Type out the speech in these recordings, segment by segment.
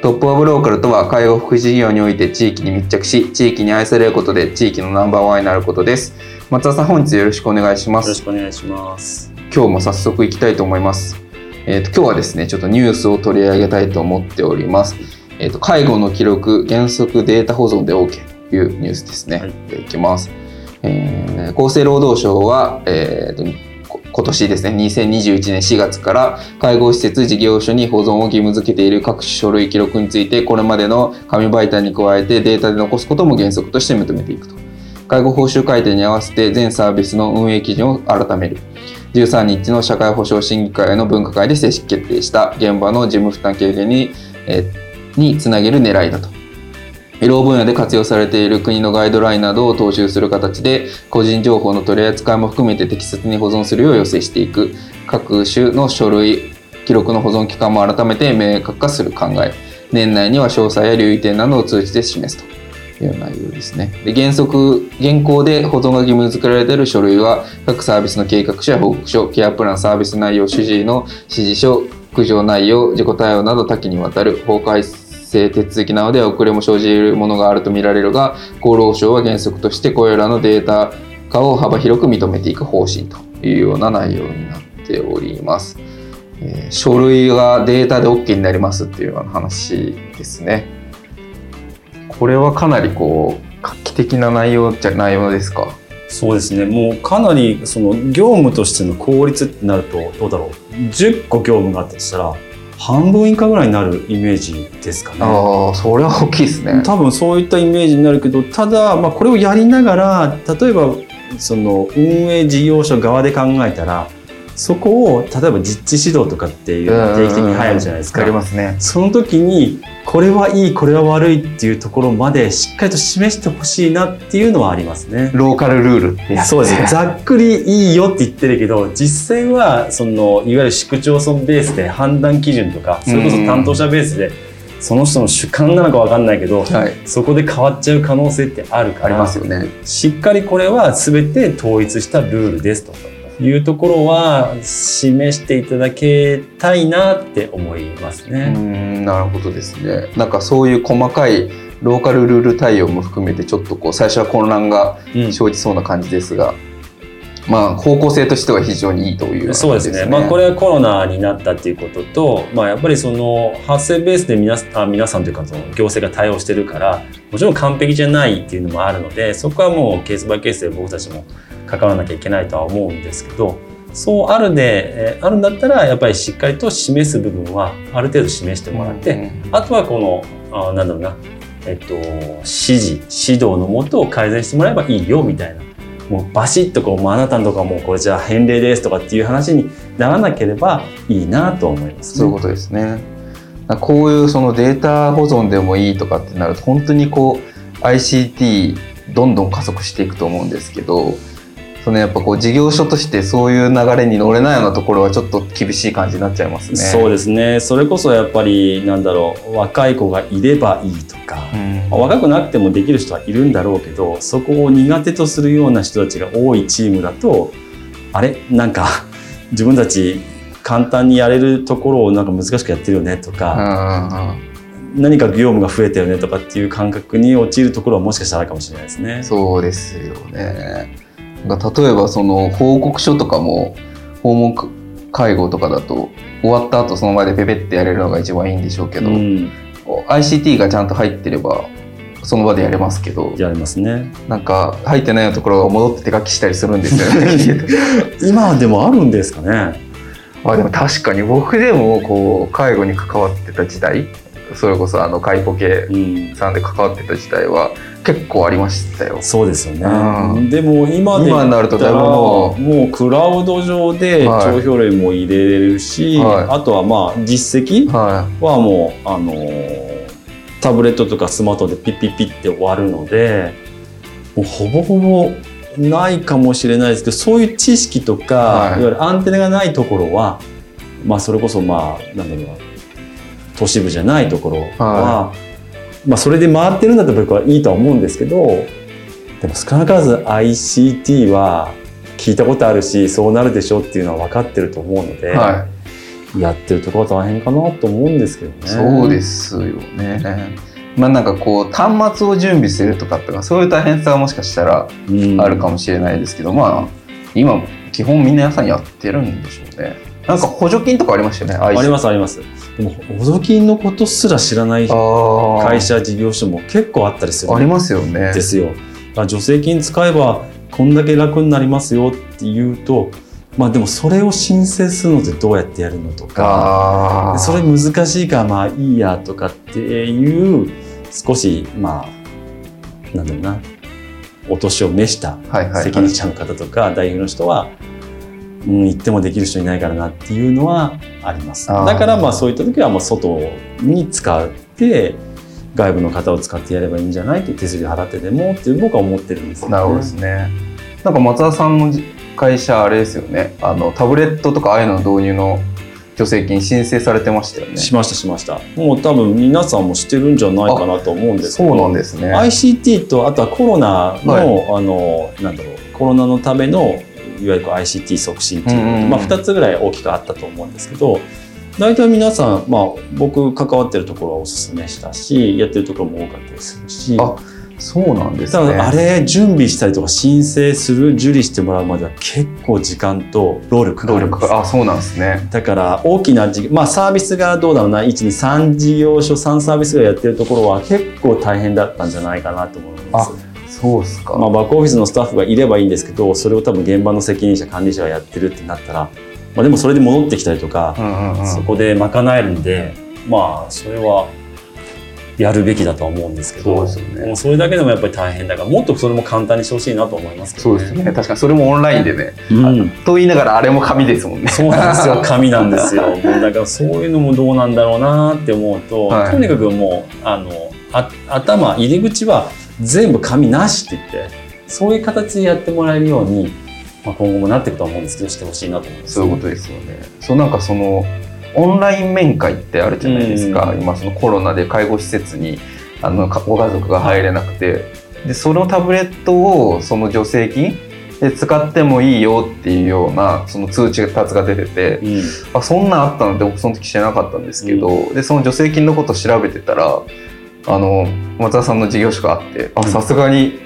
トップオブローカルとは介護福祉事業において地域に密着し地域に愛されることで地域のナンバーワンになることです。松田さん本日よろしくお願いします。よろしくお願いします。今日も早速いきたいと思います。えーと、今日はですねちょっとニュースを取り上げたいと思っております、えーと、介護の記録原則データ保存で OK というニュースですね、はい、いきます、えー、厚生労働省は、えーと今年ですね、2021年4月から介護施設事業所に保存を義務付けている各種書類記録について、これまでの紙媒体に加えてデータで残すことも原則として認めていくと。介護報酬改定に合わせて全サービスの運営基準を改める。13日の社会保障審議会の分科会で正式決定した現場の事務負担軽減に,、えにつなげる狙いだと。医療分野で活用されている国のガイドラインなどを踏襲する形で個人情報の取り扱いも含めて適切に保存するよう要請していく。各種の書類記録の保存期間も改めて明確化する考え。年内には詳細や留意点などを通じて示すと。いう内容ですね。で原則現行で保存が義務付けられている書類は各サービスの計画書や報告書ケアプランサービス内容主治医の指示書苦情内容自己対応など多岐にわたる法改正正手続きなどで遅れも生じるものがあるとみられるが厚労省は原則としてこれらのデータ化を幅広く認めていく方針というような内容になっております。えー、書類がデータで OK になりますっていうような話ですね。これはかなりこう画期的な内容じゃ内容ですか？そうですねもうかなりその業務としての効率ってなるとどうだろう？10個業務があったとしたら半分以下ぐらいになるイメージですかね。ああ、それは大きいですね。多分そういったイメージになるけど、ただ、まあ、これをやりながら、例えば、その運営事業所側で考えたら、そこを例えば実地指導とかっていう定期的に入るじゃないですか。ありますね。その時にこれはいいこれは悪いっていうところまでしっかりと示してほしいなっていうのはありますね。ローカルルール。ってやつ、そうですざっくりいいよって言ってるけど実際はそのいわゆる市区町村ベースで判断基準とかそれこそ担当者ベースで。その人の主観なのか分かんないけど、はい、そこで変わっちゃう可能性ってあるからありますよ、ね、しっかりこれは全て統一したルールですというところは示していただけたいなって思いますね。うんなるほどですね。なんかそういう細かいローカルルール対応も含めてちょっとこう最初は混乱が生じそうな感じですが、うん、まあ方向性としては非常にいいという、ね、そうですね。まあこれはコロナになったっていうことと、まあやっぱりその発生ベースで皆あ皆さんというかその行政が対応してるから、もちろん完璧じゃないっていうのもあるので、そこはもうケースバイケースで僕たちも関わらなきゃいけないとは思うんですけどそうあるで、えあるんだったらやっぱりしっかりと示す部分はある程度示してもらって、うん、あとはこのあなんだろうな、えっと、指示指導のもとを改善してもらえばいいよみたいなもうバシッとこう、まあ、あなたのとかもうこれじゃあ返礼ですとかっていう話にならなければいいなと思います、ね、そういうことですね。こういうそのデータ保存でもいいとかってなると本当にこう ICT どんどん加速していくと思うんですけどそのやっぱこう事業所としてそういう流れに乗れないようなところはちょっと厳しい感じになっちゃいますね。そうですね。それこそやっぱりなんだろう若い子がいればいいとか、うん、若くなくてもできる人はいるんだろうけど、そこを苦手とするような人たちが多いチームだと、あれ？なんか 自分たち簡単にやれるところをなんか難しくやってるよねとか。何か業務が増えたよねとかっていう感覚に陥るところはもしかしたらあるかもしれないですね。そうですよね。例えばその報告書とかも訪問介護とかだと終わった後その前でペペってやれるのが一番いいんでしょうけど、うん、ICT がちゃんと入ってればその場でやれますけど。やりますね。なんか入ってないところが戻って手書きしたりするんですよ。ね 今でもあるんですかね。あでも確かに僕でもこう介護に関わってた時代それこそあの介護系うん。さんで関わってた時代は結構ありましたよ。そうですよね。うん。でも今で今になるとだいぶもうもうクラウド上ではい。帳票類も入れれるし、はい。あとはまあ実績ははもうあのータブレットとかスマートでピッピッピッって終わるのでもうほぼほぼないかもしれないですけどそういう知識とか、はい。い、わゆるアンテナがないところはまあそれこそまあなんだろうな都市部じゃないところは、まあそれで回ってるんだったら僕はいいとは思うんですけどでも少なからず ICT は聞いたことあるしそうなるでしょっていうのは分かってると思うので。い、はやってるところは大変かなと思うんですけどね。い、そうですよね。まあなんかこう端末を準備するとかとかそういう大変さはもしかしたらうんあるかもしれないですけど、まあ今基本みんな皆さんやってるんでしょうね。なんか補助金とかありましたよね。ありますあります。でも補助金のことすら知らないあ会社事業所も結構あったりするありますよね。ですよ。助成金使えばこんだけ楽になりますよって言うと、まあでもそれを申請するのってどうやってやるのとか、それ難しいからまあいいやとかっていう少しまあなんだろうなお年を召した責任者の方とか代表の人は、うん、行ってもできる人いないからなっていうのはあります。だからまあそういった時はもう外に使って外部の方を使ってやればいいんじゃないって手数料払ってでもって僕は思ってるんですよねなるほどですね。なんか松田さんの会社あれですよね。あのタブレットとかああいうのの導入の助成金申請されてましたよね。しましたしました。もう多分皆さんも知ってるんじゃないかなと思うんですけど。そうなんですね。ICT とあとはコロナの、はあのなんだろうコロナのためのいわゆる ICT 促進っていうのうんうんうんまあ、2つぐらい大きくあったと思うんですけど大体皆さん、まあ、僕関わってるところはおすすめしたしやってるところも多かったりするしあそうなんですね。あれ準備したりとか申請する受理してもらうまでは結構時間と労力かか労るんです力があそうなんですね。だから大きな事まあサービスがどうだろうな123事業所3サービスがやってるところは結構大変だったんじゃないかなと思います。そうですか。まあ、バックオフィスのスタッフがいればいいんですけどそれを多分現場の責任者管理者がやってるってなったら、まあ、でもそれで戻ってきたりとかう、んうんうん。そこで賄えるんでまあそれはやるべきだとは思うんですけどそうですよねもうそれだけでもやっぱり大変だからもっとそれも簡単にしてほしいなと思いますけどそうですね。確かにそれもオンラインでね。うんと言いながらあれも紙ですもんね。そうなんですよ紙なんですよ だからそういうのもどうなんだろうなって思うと、はいとにかくもうあのあ頭入り口は全部紙なしって言ってそういう形でやってもらえるように、まあ、今後もなっていくとは思うんですけどしてほしいなと思います、そういうことですよね。そうなんかそのオンライン面会ってあるじゃないですか。うん。今そのコロナで介護施設にあのかご家族が入れなくて、でそのタブレットをその助成金？で使ってもいいよっていうようなその通知がが出てて、うん。あそんなんあったのって僕その時知らなかったんですけど、でその助成金のことを調べてたらあの松田さんの事業所があってあうんさすがに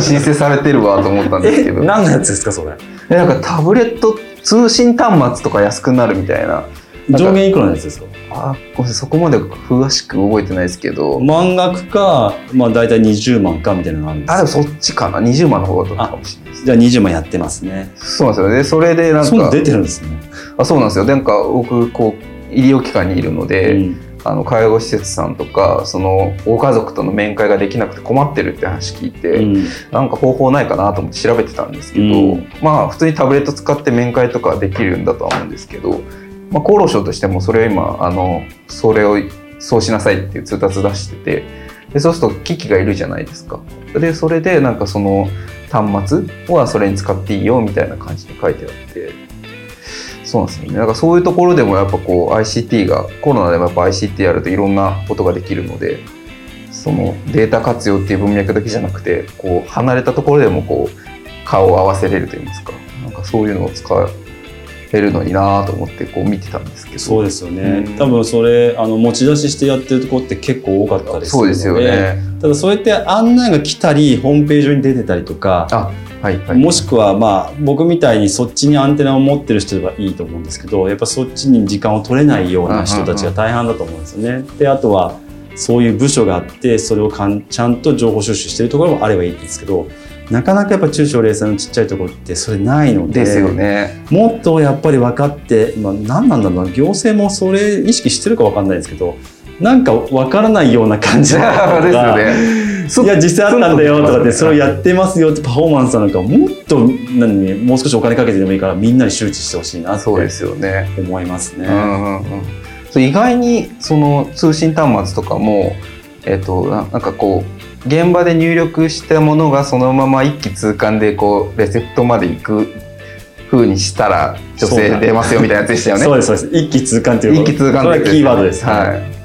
申請されてるわと思ったんですけど。何のやつですかそれ？でなんかタブレット通信端末とか安くなるみたいな。上限いくらのやつですか？あごめんなさいそこまで詳しく覚えてないですけど、満額か、まあ、大体20万かみたいなのがあるんですあでもそっちかな。20万の方だったかもしれないです。じゃあ20万やってますね。そうなんですよでそれでなんか出てるんですね、あそうなんですよ。なんか僕こう医療機関にいるので、うんあの介護施設さんとかそのご家族との面会ができなくて困ってるって話聞いて、うん。なんか方法ないかなと思って調べてたんですけど、うん。まあ普通にタブレット使って面会とかできるんだとは思うんですけど、まあ、厚労省としてもそれを今あのそれをそうしなさいっていう通達出しててでそうすると機器がいるじゃないですか。でそれでなんかその端末はそれに使っていいよみたいな感じで書いてあってそうなんですよね。なんかそういうところでもやっぱこう ICT がコロナでもやっぱ ICT やるといろんなことができるのでそのデータ活用っていう文脈だけじゃなくてこう離れたところでもこう顔を合わせれるといいますか。なんかそういうのを使えるのになと思ってこう見てたんですけど。そうですよね、うん。多分それあの持ち出ししてやってるところって結構多かったりするのでそうですよね。ただそうやって案内が来たりホームページ上に出てたりとかあはいはいもしくはまあ僕みたいにそっちにアンテナを持ってる人はいいと思うんですけどやっぱそっちに時間を取れないような人たちが大半だと思うんですよね。であとはそういう部署があってそれをかんちゃんと情報収集してるところもあればいいんですけどなかなかやっぱ中小零細のちっちゃいところってそれないのでですよね。もっとやっぱり分かって、まあ、何なんだろうな行政もそれ意識してるか分かんないですけどなんか分からないような感じ ですなのとかよね。いや実際あったんだよとかってそれをやっってますよってパフォーマンスなんかもっと何もう少しお金かけてでもいいからみんなに周知してほしいなってそうですよね。思いますね。うんうんうん。意外にその通信端末とかもえっ、とななんかこう現場で入力したものがそのまま一気通貫でこうレセプトまで行く風にしたら女性出ますよみたいなやつでしたよね。そうですそうです一気通貫っていう一気通貫これはキーワードです、はい。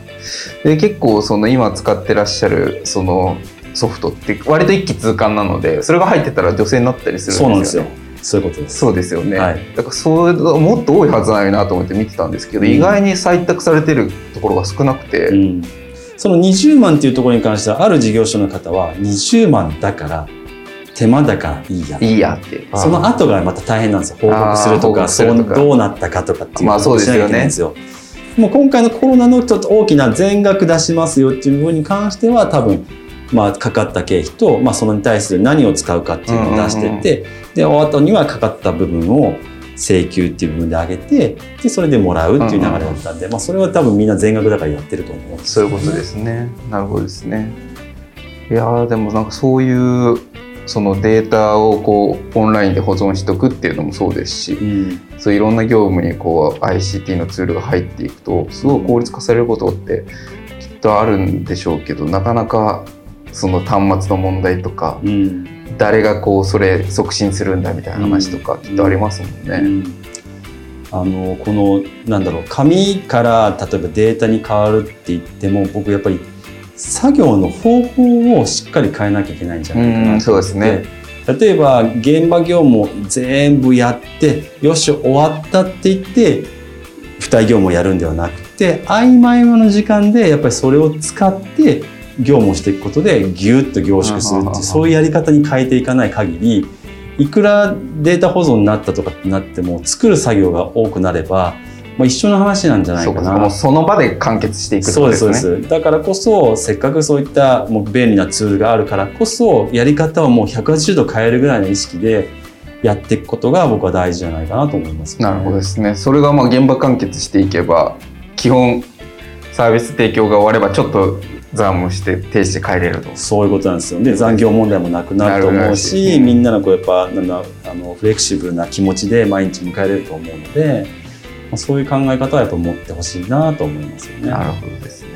で結構その今使ってらっしゃるそのソフトって割と一気通貫なのでそれが入ってたら女性になったりするんですよ、ね。そうなんですよ。そういうことです。そうですよね。はい。だからそうもっと多いはずないなと思って見てたんですけど、うん。意外に採択されてるところが少なくて、うん、その20万っていうところに関してはある事業所の方は20万だから手間だからいいや。いいやって。その後がまた大変なんですよ。報告するとかそうどうなったかとかっていうまあそうですよね。しなきゃいけないんですよもう今回のコロナのちょっと大きな全額出しますよっていう部分に関しては多分まあかかった経費と、まあ、そのに対する何を使うかっていうのを出してって、で終わったにはかかった部分を請求っていう部分で上げてでそれでもらうっていう流れだったんで、まあ、それは多分みんな全額だからやってると思うんですそういうことですね。なるほどですね。いやーでもなんかそういうそのデータをこうオンラインで保存しておくっていうのもそうですし、うん。そういろんな業務にこう ICT のツールが入っていくとすごい効率化されることってきっとあるんでしょうけどなかなかその端末の問題とかうん。誰がこうそれ促進するんだみたいな話とかきっとありますもんね。うん。あのこのなんだろう紙から例えばデータに変わるって言っても僕やっぱり作業の方法をしっかり変えなきゃいけないんじゃないかなと思って。うんそうですね。例えば現場業務を全部やってよし終わったって言って付帯業務をやるんではなくて合間合間の時間でやっぱりそれを使って業務をしていくことでギュッと凝縮するってそういうやり方に変えていかない限りいくらデータ保存になったとかってなっても作る作業が多くなれば、まあ、一緒の話なんじゃないそうかなその場で完結していくね。そうですだからこそせっかくそういったもう便利なツールがあるからこそやり方をもう180度変えるぐらいの意識でやっていくことが僕は大事じゃないかなと思います、なるほどですね。それがまあ現場完結していけば基本サービス提供が終わればちょっと残務して停止して帰れると。そういうことなんですよね残業問題もなくなると思うしどみんなのこうやっぱなんだあのフレキシブルな気持ちで毎日迎えれると思うので、まあ、そういう考え方はやっぱ持ってほしいなと思いますよね。なるほどですね。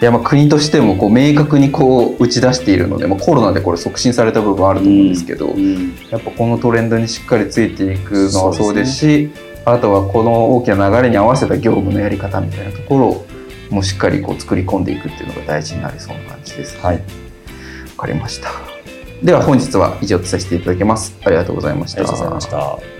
いやまあ国としてもこう明確にこう打ち出しているので、まあ、コロナでこれ促進された部分はあると思うんですけど、うんやっぱこのトレンドにしっかりついていくのはそうですしあとはこの大きな流れに合わせた業務のやり方みたいなところをもうしっかりこう作り込んでいくっていうのが大事になりそうな感じですね。はい、わかりました。では本日は以上とさせていただきます。ありがとうございました。ありがとうございました。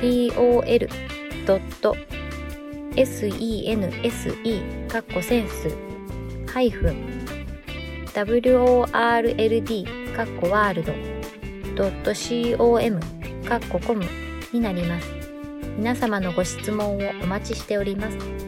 tol.sense かっこセンスハイフン world かっこワールド .com かっこコムになります。皆様のご質問をお待ちしております。